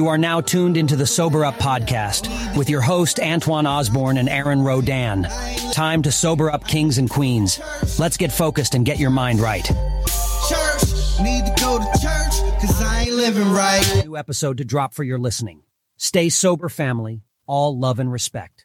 You are now tuned into the Sober Up podcast with your host, Antoine Osborne and Aaron Rodan. Time to sober up kings and queens. Let's get focused and get your mind right. Church, need to go to church, cause I ain't living right. New episode to drop for your listening. Stay sober, family. All love and respect.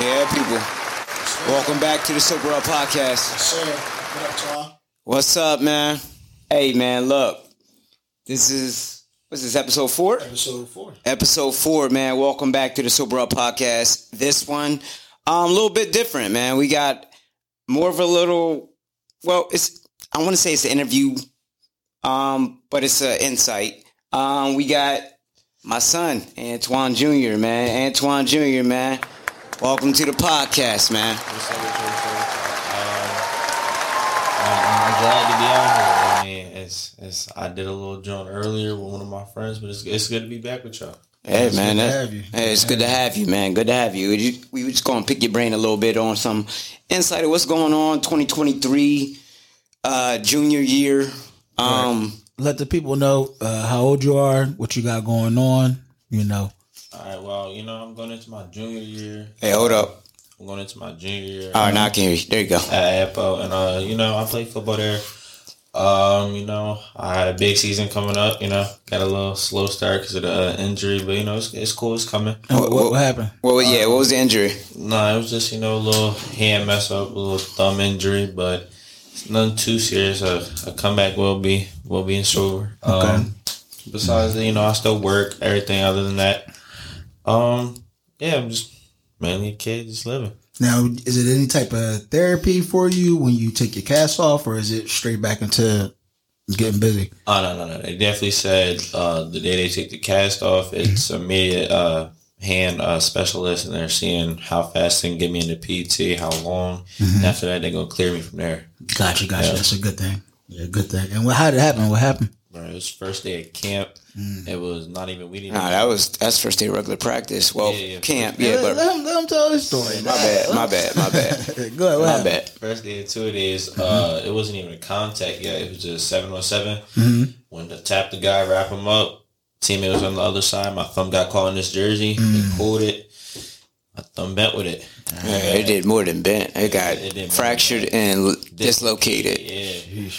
Yeah. Yeah, people. Welcome back to the Sober Up Podcast. Sir, what up, Twan? What's up, man? Hey, man, look. This is, what's this, episode four? Episode four. Episode four, man. Welcome back to the Sober Up Podcast. This one, um, a little bit different, man. We got more of a little, well, it's, I want to say it's an interview, um, but it's an insight. Um, we got my son, Antoine Jr., man. Antoine Jr., man. Welcome to the podcast, man. What's up, what's up, what's up? Uh, I'm glad to be out here. I mean, it's, it's, I did a little joint earlier with one of my friends, but it's, it's good to be back with y'all. Hey man, good to have you. Hey, it's good to have you, man. Good to have you. You- We were just gonna pick your brain a little bit on some insight of what's going on. 2023, uh, junior year. Um, Let the people know uh, how old you are, what you got going on. You know, All right, well, you know, I'm going into my junior year. hey, hold up. I'm going into my junior year All right, now I can hear you. There you go. at Appo, and uh, you know, I play football there. Um, you know, I had a big season coming up. You know, got a little slow start because of the uh, injury, but you know, it's, it's cool. It's coming. what, what, what happened? Well, yeah. What was the injury? No, it was just you know a little hand mess up, a little thumb injury, but it's nothing too serious. A, a comeback will be will be in store. Um, besides you know, I still work. Everything other than that, um, yeah, I'm just mainly a kid, just living. Now, is it any type of therapy for you when you take your cast off, or is it straight back into getting busy? Oh no, no, no. They definitely said uh, the day they take the cast off, it's immediate uh, hand uh, specialist, and they're seeing how fast they can get me into PT, how long. And after that, they're gonna clear me from there. Gotcha, gotcha. Yeah. That's a good thing. Yeah, good thing. And what, how did it happen? What happened? Bro, it was first day at camp. It was not even we didn't. Nah, that was that's first day of regular practice. Well, Yeah, yeah. camp. Yeah, let, but let him, let him tell his story. my bad. My bad. My bad. Go ahead. My happened? bad. First day of two days, uh, it wasn't even a contact yet. It was just seven on 7 Mhm. When to tap the guy, wrap him up. Teammate was on the other side. My thumb got caught in this jersey. They pulled it. My thumb bent with it. Yeah, it did more than bent. It got it fractured and dislocated. Yeah, bad.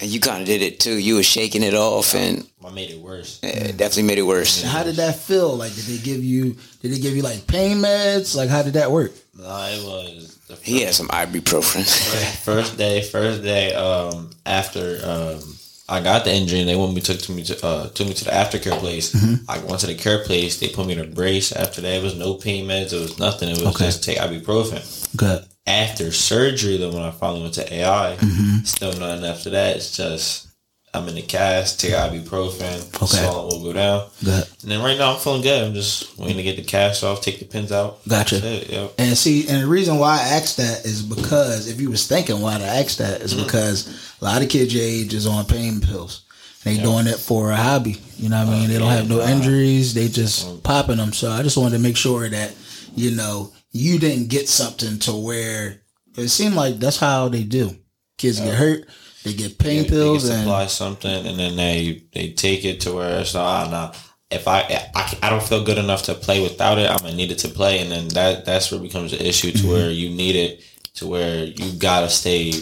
And you kind of did it too. You were shaking it off, and I made it worse. it definitely made it worst. How did that feel? Like, did they give you? Did they give you like pain meds? Like, how did that work? Nah, it was the first, He had some ibuprofen. first day. First day. Um, after um, I got the injury, and they went me took to me to uh took me to the aftercare place. Mm-hmm. I went to the care place. They put me in a brace. After that, it was no pain meds. It was nothing. It was Okay. just take ibuprofen. Good. After surgery, though, when I finally went to AI, Mm-hmm. still nothing after that. It's just I'm in the cast, take ibuprofen, Okay. swallow will go down. Good. And then right now I'm feeling good. I'm just waiting to get the cast off, take the pins out. Gotcha. It, yep. And see, and the reason why I asked that is because if you was thinking why I asked that is because a lot of kids your age is on pain pills. They doing it for a hobby. You know what I mean? They don't have no injuries. They just popping them. So I just wanted to make sure that, you know, you didn't get something to where it seemed like that's how they do. Kids get hurt, they get pain They- pills they can and supply something and then they they take it to where it's not, ah, nah, if I, I I don't feel good enough to play without it, I'm gonna need it to play, and then that that's where it becomes an issue Mm-hmm. to where you need it to where you gotta stay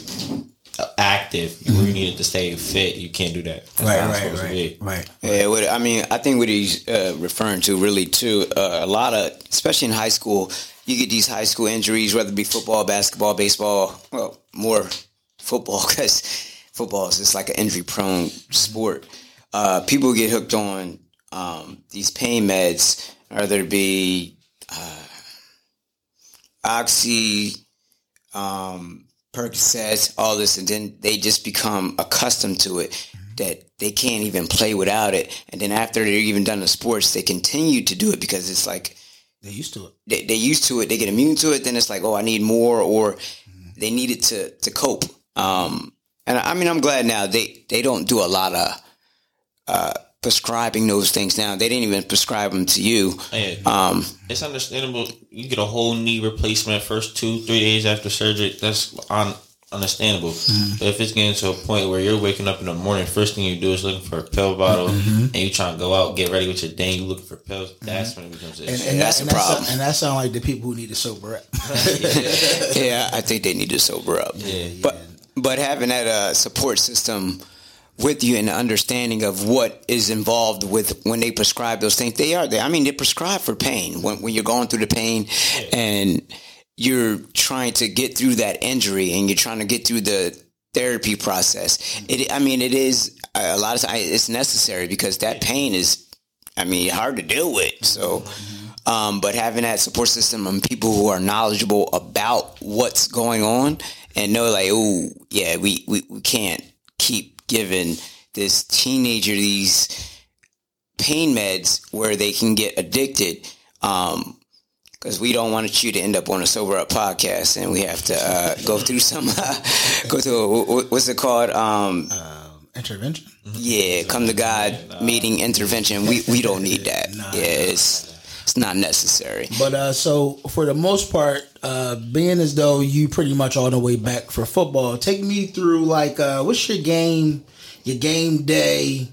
active. You really need it to stay fit. You can't do that. That's right, how right, to right, be. right. Yeah, what I mean, I think what he's uh, referring to really too, uh, a lot of, especially in high school, you get these high school injuries, whether it be football, basketball, baseball. Well, more football because football is just like an injury-prone sport. Uh, people get hooked on um, these pain meds, whether it be uh, oxy, um, Percocets, all this, and then they just become accustomed to it that they can't even play without it. And then after they're even done the sports, they continue to do it because it's like They used to it. they, they're used to it. They get immune to it. Then it's like, oh, I need more, or they need it to to cope. Um, and I mean, I'm glad now they they don't do a lot of uh, prescribing those things now. They didn't even prescribe them to you. Yeah. Um, it's understandable. You get a whole knee replacement first two, three days after surgery. That's on understandable. Mm-hmm. But if it's getting to a point where you're waking up in the morning, first thing you do is looking for a pill bottle, Mm-hmm. and you trying to go out, get ready with your day, you looking for pills. That's when it becomes an And, issue. and That's that, the and that problem. sound- and that sound like the people who need to sober up. yeah, I think they need to sober up. Yeah, But but having that uh, support system with you and the understanding of what is involved with when they prescribe those things, they are. They, I mean, they prescribe for pain when when you're going through the pain and you're trying to get through that injury and you're trying to get through the therapy process. It. I mean, it is a lot of times it's necessary because that pain is. I mean, hard to deal with. So. Um, but having that support system and people who are knowledgeable about what's going on and know like, oh yeah, we, we, we can't keep giving this teenager these pain meds where they can get addicted. Um, because we don't want you to end up on a sober up podcast, and we have to uh, go through some, uh, go to a, what's it called? Um, Intervention. yeah, come to God meeting intervention. We we don't need that. Yeah, it's not necessary. But uh, so for the most part, uh, being as though you pretty much all the way back for football, take me through like uh, what's your game, your game day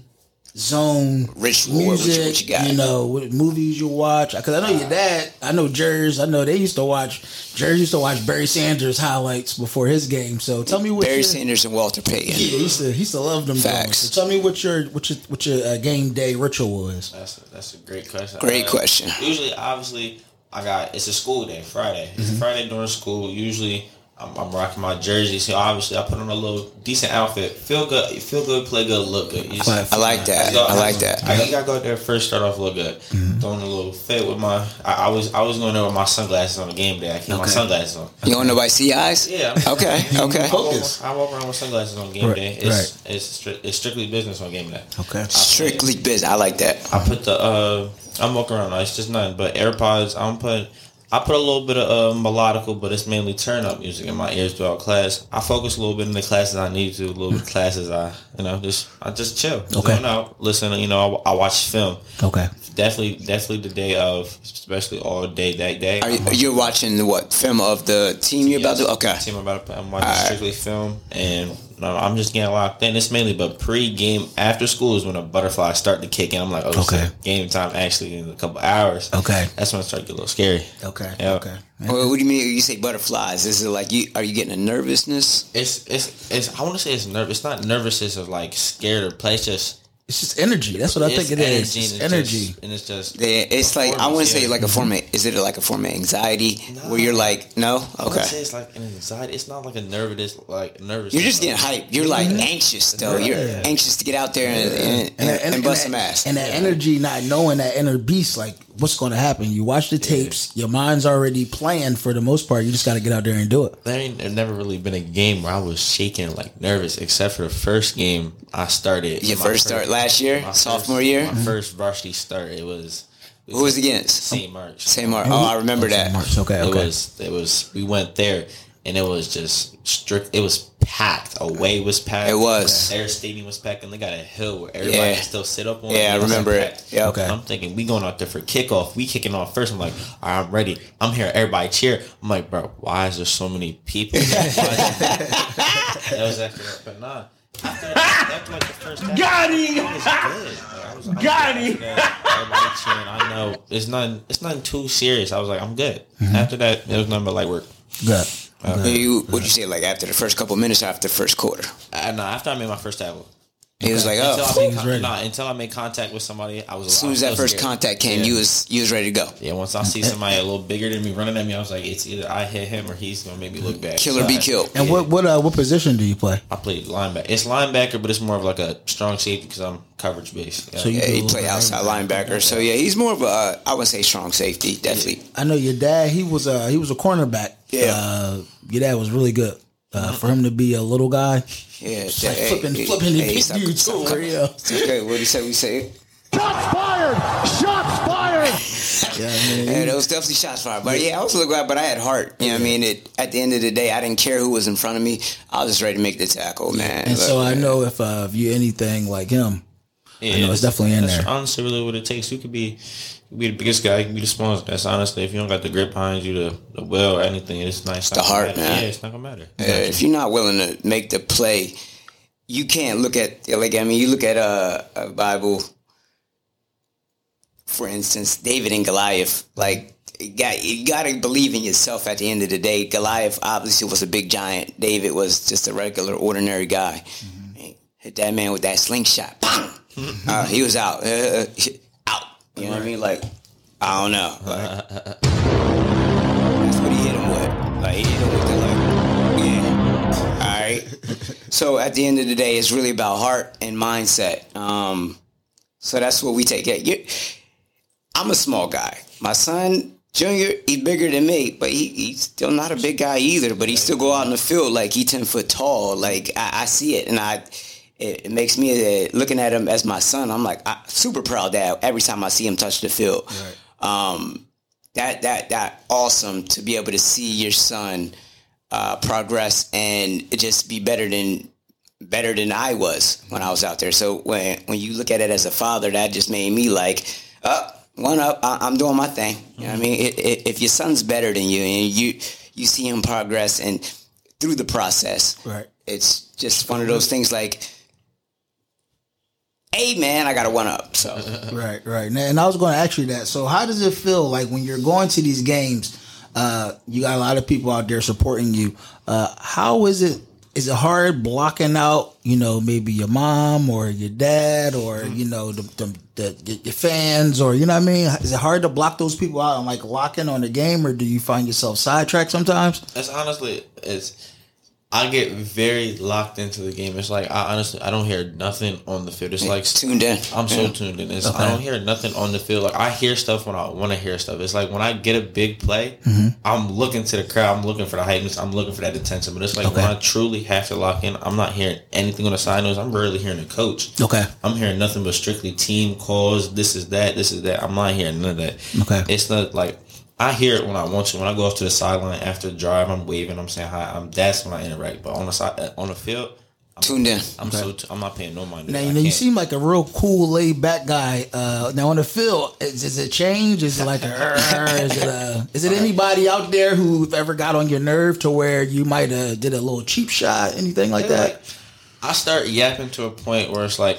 zone, Ritual, what- what you- music, what you got? know, what movies you watch. Because I know your dad, I know Jers, I know they used to watch. Jers used to watch Barry Sanders highlights before his game. So tell me what Barry your, Sanders and Walter Payton. Yeah, he used to he used to love them. Facts. Facts. So tell me what your what your what your uh, game day ritual is. That's a, that's a great question. Great question. Usually, obviously, I got it's a school day, Friday. It's Mm-hmm. a Friday during school. Usually, I'm, I'm rocking my jersey, so obviously, I put on a little decent outfit. Feel good, feel good, play good, look good. You just- I like that. So, I like that. I, you gotta go out there first, start off look good. Mm-hmm. Throwing a little fit with my. I, I was I was going there with my sunglasses on the game day. I keep my Okay. sunglasses on. You want nobody see eyes? Yeah. Okay. Okay. I walk, Focus. I walk around with sunglasses on game Right, day. It's it's, stri- it's strictly business on game day. Okay. Strictly business. I like that. I put the uh I'm walking around. It's just nothing but AirPods. I'm put I put a little bit of uh, melodical, but it's mainly turn up music in my ears throughout class. I focus a little bit in the classes I need to, a little bit of classes I you know just I just chill, Okay. zone out, listen. You know, I, I watch film. Okay. Definitely, definitely the day of, especially all day that day. Are you, you're watching the what film of the team you're about to? Okay. Team about to, I'm watching strictly film, and no, I'm just getting locked in. It's mainly, but pre-game, after school is when the butterflies start to kick in. I'm like, oh, Okay. okay, game time actually in a couple hours. Okay. that's when it starts to get a little scary. Okay. Yeah. Okay. Well, what do you mean? You say butterflies? Is it like you? Are you getting a nervousness? It's it's it's. I want to say it's nervous. It's not nervousness of like scared or play. Just It's just energy. That's what I think it's it is. energy It's and it's energy. just- and it's just. Yeah, It's like I wouldn't say like a form of. Is it like a form of anxiety where you're like, no, I say okay. it's like an anxiety. It's not like a nervous, like nervous. You're just getting hype. You're like mm-hmm. anxious though. You're Yeah. anxious to get out there and and, and, that- and bust that, some ass. And that energy, not knowing that inner beast, like what's going to happen. You watch the tapes, your mind's already planned for the most part. You just got to get out there and do it. There ain't there's never really been a game where I was shaking like nervous, except for the first game I started. Your my first start last year, my sophomore first- year. My first varsity start. It was. Who was against? St. Mark's. St. Mark. Oh, I remember that. March. Okay. It was. It was. We went there, and it was just strict. It was packed. Away was packed. It was. Their stadium was packed, and they got a hill where everybody Yeah. can still sit up on. Yeah, I remember it. packed. Yep. Okay. I'm thinking we going out there for kickoff. We kicking off first. I'm like, all right, I'm ready. I'm here. Everybody cheer. I'm like, bro, why is there so many people? that was after that, but nah. After, after like the first half, Got him! it was good. Like, I was, Got good him! Everybody cheering. I know it's nothing. It's nothing too serious. I was like, I'm good. Mm-hmm. After that, it was nothing but like work. Good. You what'd you say? Like after the first couple minutes, or after the first quarter, Uh, no, after I made my first tackle. He was like, Until, oh. I made ready. con- nah, until I made contact with somebody, I was. As soon as that first contact came, you was you was ready to go. Yeah, once I see somebody a little bigger than me running at me, I was like, it's either I hit him or he's gonna make me look bad. Kill or So be I- killed. And what what uh, what position do you play? I played linebacker. It's linebacker, but it's more of like a strong safety because I'm coverage based. Yeah. So you Yeah, he play outside everything. linebacker. So yeah, he's more of a uh, I would say strong safety, definitely. I know your dad. He was a he was a cornerback. Yeah. Uh, your dad was really good. Uh, for him to be a little guy, Yeah, it's like flipping flipping the hey, big stop- dude stop- too. Yeah. It's okay. What do you say? We say. Shots fired! Shots fired! Yeah, man. Yeah, there was definitely shots fired. But yeah, I was a little guy, but I had heart. You know what I mean? It, at the end of the day, I didn't care who was in front of me. I was just ready to make the tackle, man. And so Look, I man. know if uh, if you anything like him, I know it's definitely in that's there. honestly really what it takes. You could be, you could be the biggest guy, you can be the smallest. That's honestly, if you don't got the grip behind you, the, the will, or anything, it's nice. the heart, man. Yeah, it's not gonna matter. Uh, if you're not willing to make the play, you can't look at like I mean, you look at a, a Bible, for instance, David and Goliath. Like you got you got to believe in yourself. At the end of the day, Goliath obviously was a big giant. David was just a regular, ordinary guy. Hit that man with that slingshot. Bang! Uh, he was out. Uh, out. You know what I mean? Like I don't know. Like, that's what he hit him with. Like he hit him with the like, yeah. All right. So at the end of the day, it's really about heart and mindset. Um, so that's what we take. Yeah, you, I'm a small guy. My son Junior, he's bigger than me, but he, he's still not a big guy either. But he still go out in the field like he ten foot tall. Like I, I see it, and I it, it makes me uh, looking at him as my son. I'm like I, super proud that every time I see him touch the field. Um, that that that awesome to be able to see your son uh, progress and just be better than better than I was when I was out there. So when when you look at it as a father, that just made me like, uh, one up. I, I'm doing my thing. You know what I mean? It, it, if your son's better than you and you you see him progress and through the process, Right. It's just one of those things like. Hey man, I got a one up. So Right, right. And- And I was going to ask you that. So, how does it feel like when you're going to these games? Uh, you got a lot of people out there supporting you. Uh, how is it? Is it hard blocking out? You know, maybe your mom or your dad or you know the, the, the your fans or you know what I mean? Is it hard to block those people out and like locking on the game, or do you find yourself sidetracked sometimes? That's honestly, it's. I get very locked into the game. It's like I honestly, I don't hear nothing on the field. It's like tuned in. I'm so tuned in. It's, I don't hear nothing on the field. Like I hear stuff when I want to hear stuff. It's like when I get a big play, mm-hmm. I'm looking to the crowd. I'm looking for the hypeness. I'm looking for that attention. But it's like when I truly have to lock in, I'm not hearing anything on the side notes. I'm rarely hearing a coach. Okay. I'm hearing nothing but strictly team calls. This is that. This is that. I'm not hearing none of that. Okay. It's not like I hear it when I want to. When I go off to the sideline after the drive, I'm waving. I'm saying hi. I'm that's when I interact. But on the side, uh, on the field, I'm, Tuned in. I'm so t- I'm not paying no mind. to Now you know you seem like a real cool, laid back guy. Uh, now on the field, is, does it change? Is it like a? is it a? Is it anybody out there who ever got on your nerve to where you might have did a little cheap shot, anything like Yeah, that? like, I start yapping to a point where it's like,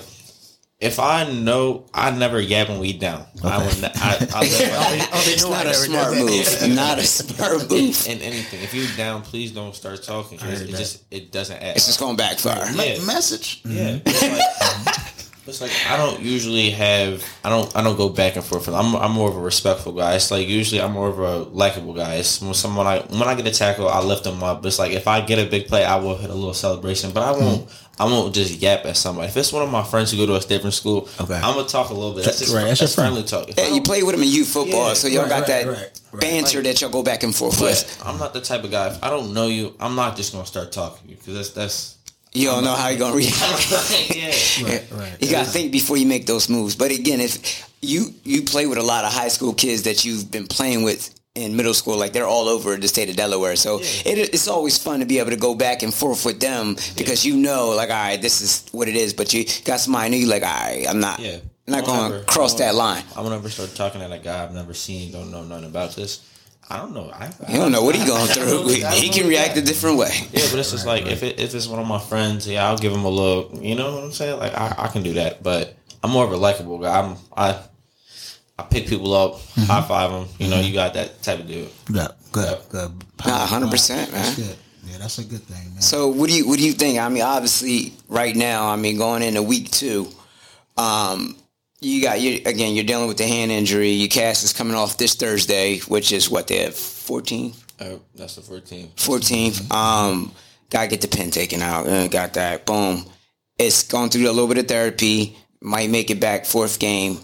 if I know, I never yap when we down. I would. ne- I, I live my- It's not a smart move. Not a smart move. in anything. If you're down, please don't start talking. It just it doesn't add. It's just going to backfire. Yeah. Message. Yeah, mm-hmm. it's like, it's like I don't usually have I don't I don't go back and forth. I'm I'm more of a respectful guy. It's like usually I'm more of a likable guy. It's when someone I when I get a tackle, I lift them up. It's like if I get a big play, I will hit a little celebration, but I hmm. won't. I won't just yap at somebody. If it's one of my friends who go to a different school, Okay. I'm gonna talk a little bit. That's just Right, that's your friend. friendly talk. If Yeah, you don't- play with them in youth football, Yeah, so y'all right, got right, that right, right. banter that y'all go back and forth with. I'm not the type of guy. If I don't know you, I'm not just gonna start talking to you because that's that's. You don't know how you're going to react. yeah. Right, right. You got to think before you make those moves. But again, if you you play with a lot of high school kids that you've been playing with in middle school, like they're all over the state of Delaware. So it, it's always fun to be able to go back and forth with them because you know, like, all right, this is what it is. But you got somebody new, you like, all right, I'm not, Yeah. I'm not I going won't to ever- cross I that won't- line. I won't ever start talking at a guy I've never seen, don't know nothing about this. I don't know. I, You don't know what he's going through. know. He can react a different way. Yeah, but it's just like if it, if it's one of my friends, yeah, I'll give him a look. You know what I'm saying? Like I, I can do that, but I'm more of a likable guy. I'm I I pick people up, Mm-hmm. high five them. You know, you got that type of dude. Good, good, good. Nah, 100%, man. That's good. Yeah, that's a good thing, man. So what do you what do you think? I mean, obviously, right now, I mean, going into week two, um, you got you again. You're dealing with the hand injury. Your cast is coming off this Thursday, which is what they have 14th, Uh, that's the 14th. 14th. Um, gotta get the pin taken out. Uh, got that. Boom. It's going through a little bit of therapy. Might make it back fourth game,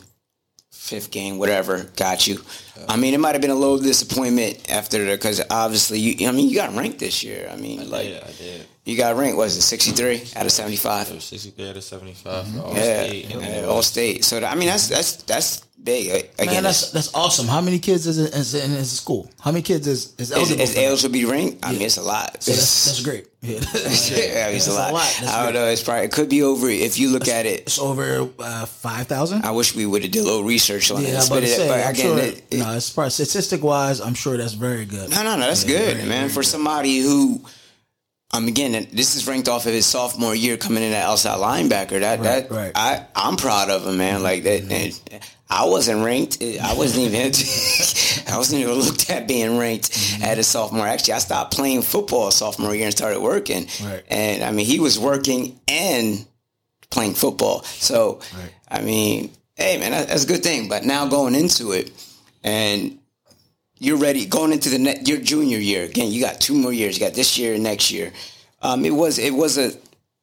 fifth game, whatever. Got you. I mean, it might have been a little disappointment after because obviously you. I mean, you got ranked this year. I mean, like yeah, I did. you got ranked. Was it 63 out of 75? 63 out of 75 for mm-hmm. all Yeah, state. Yeah, all state. So I mean, that's that's that's big. Uh, Again, Man, that's that's awesome. How many kids is it is in his school? How many kids is is is, eligible? is that? eligible ranked? I mean, it's a lot. That's, that's great. Yeah. yeah, it's a lot. That's I don't great. know. It's probably it could be over if you look at it. It's over uh, five thousand. I wish we would have did a little research on Yeah, this, but, it, say. but again, sure, it, it- no, it's probably statistic wise. I'm sure that's very good. no, no, no, that's Yeah, good, man. For good. somebody who, um, again, this is ranked off of his sophomore year coming in at outside linebacker. That Right, that right. I I'm proud of him, man. Like that. Mm-hmm. and I wasn't ranked. I wasn't even. I wasn't even looked at being ranked Mm-hmm. at a sophomore. Actually, I stopped playing football sophomore year and started working. Right. And I mean, he was working and playing football. So. I mean, hey, man, that's a good thing. But now going into it, and you're ready going into the your junior year again. You got two more years. You got this year and next year. Um, it was it was a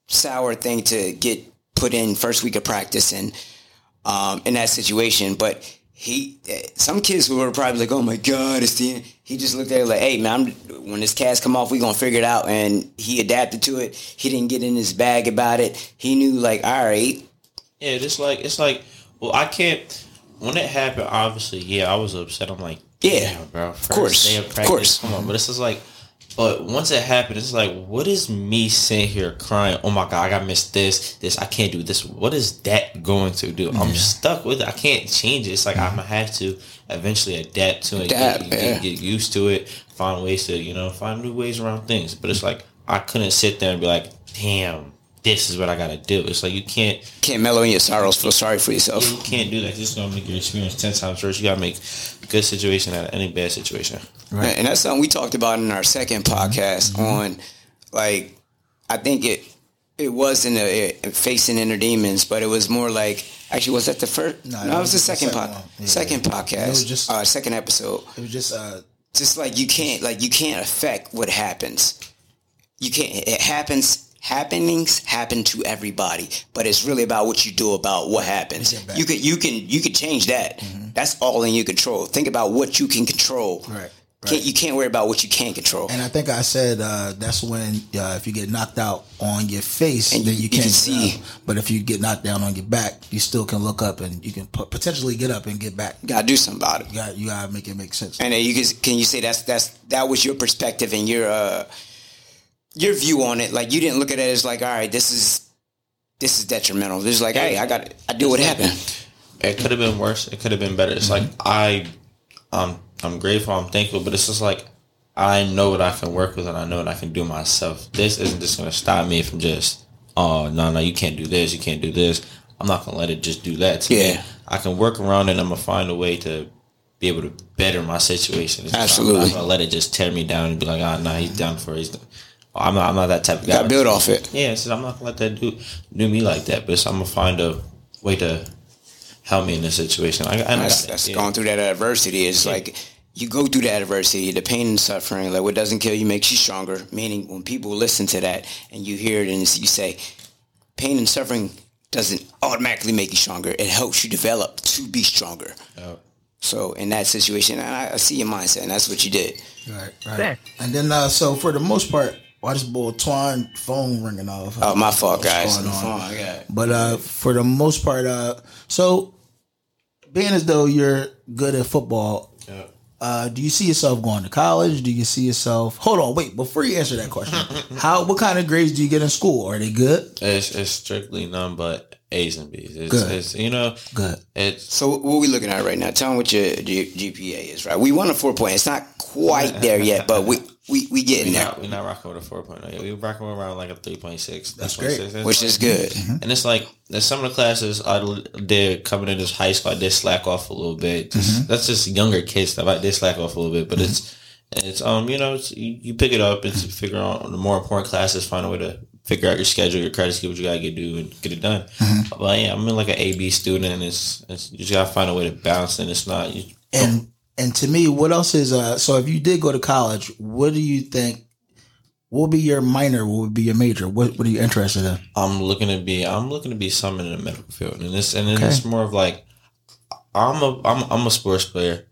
sour thing to get put in first week of practice and um, in that situation, but. He, some kids were probably like, "Oh my God, it's the." End. He just looked at it like, "Hey, man, I'm, when this cast come off, we gonna figure it out." And he adapted to it. He didn't get in his bag about it. He knew, like, all right, Yeah, it's like it's like well, I can't. When it happened, obviously, yeah, I was upset. I'm like, Yeah, damn, bro, first course, day of of course. come on. But it's just like, but once it happened, it's like, what is me sitting here crying? Oh my god, I got missed this, this, I can't do this. What is that going to do? I'm stuck with it. I can't change it. It's like I'm gonna mm-hmm. have to eventually adapt to it, Adapt, get, yeah. get, get used to it, find ways to you know find new ways around things. But it's like I couldn't sit there and be like, damn. This is what I gotta do. It's like you can't can't mellow in your sorrows. Feel sorry for yourself. you can't do that. It's gonna make your experience ten times worse. You gotta make a good situation out of any bad situation. Right. And that's something we talked about in our second podcast Mm-hmm. on, like, I think it it wasn't a, a facing inner demons, but it was more like actually was that the first? No, that it was the was the second second pod, one. Yeah. second podcast, It was just- uh, second episode. It was just uh, Just like you can't like you can't affect what happens. You can't. It happens. Happenings happen to everybody, but it's really about what you do about what happens. Mm-hmm. You could you can you can change that. That's all in your control. Think about what you can control. Right, Can't, you can't worry about what you can't control. and I think I said uh, that's when uh, if you get knocked out on your face, And then you- you, you can't can see. see. But if you get knocked down on your back, you still can look up and you can potentially get up and get back. You gotta do something about it. You got you gotta make it make sense. And then you can can you say that's that's that was your perspective and your uh your view on it. Like you didn't look at it as like, all right, this is this is detrimental. This is like, hey, I got I do what happened. It could have been worse. It could have been better. It's like I, um, I'm grateful. I'm thankful. But it's just like I know what I can work with, and I know what I can do myself. This isn't just gonna stop me from just, oh no, no, you can't do this. You can't do this. I'm not gonna let it just do that to me. Yeah. I can work around it. and I'm gonna find a way to be able to better my situation. It's just- I'm not gonna let it just tear me down and be like, ah, nah, he's done for. it. He's done. I'm not. I'm not that type of guy. gotta build off it. Yeah, so I'm not gonna let that do do me like that. But it's, I'm gonna find a way to help me in this situation. I, I That's, that's going through that adversity. It's like you go through that adversity, the pain and suffering. Like what doesn't kill you makes you stronger. Meaning, when people listen to that and you hear it and you say, pain and suffering doesn't automatically make you stronger. It helps you develop to be stronger. Oh. So in that situation, I, I see your mindset, and that's what you did. Right, right. And then uh, so for the most part, why this boy Twine phone ringing off? Oh, my fault, What's guys. going on? Oh, my But uh, for the most part, uh, so being as though you're good at football, uh, do you see yourself going to college? Do you see yourself? Hold on, wait. Before you answer that question, how what kind of grades do you get in school? Are they good? It's, it's strictly none but A's and B's. It's, Good. it's you know, Good. it's So what are we looking at right now? Tell them what your G- GPA is, right? We won a four point. It's not quite there yet, but we we we getting we there, not we not rocking with a four point. We're rocking around like a three point six. That's great. which is good. Mm-hmm. Mm-hmm. And it's like there's some of the classes I l- did coming into high school. I did slack off a little bit. Just, mm-hmm. That's just younger kids stuff. I did slack off a little bit, but it's it's um you know it's, you, you pick it up. and figure out the more important classes. Find a way to figure out your schedule, your credits, get what you gotta get do, and get it done. But yeah, I'm in like an A B student, and it's, it's you just gotta find a way to balance. And it's not you, And and to me, what else is uh? So if you did go to college, what do you think? What would be your minor? What would be your major? What What are you interested in? I'm looking to be I'm looking to be something in the medical field, and this and Okay. it's more of like I'm a I'm I'm a sports player.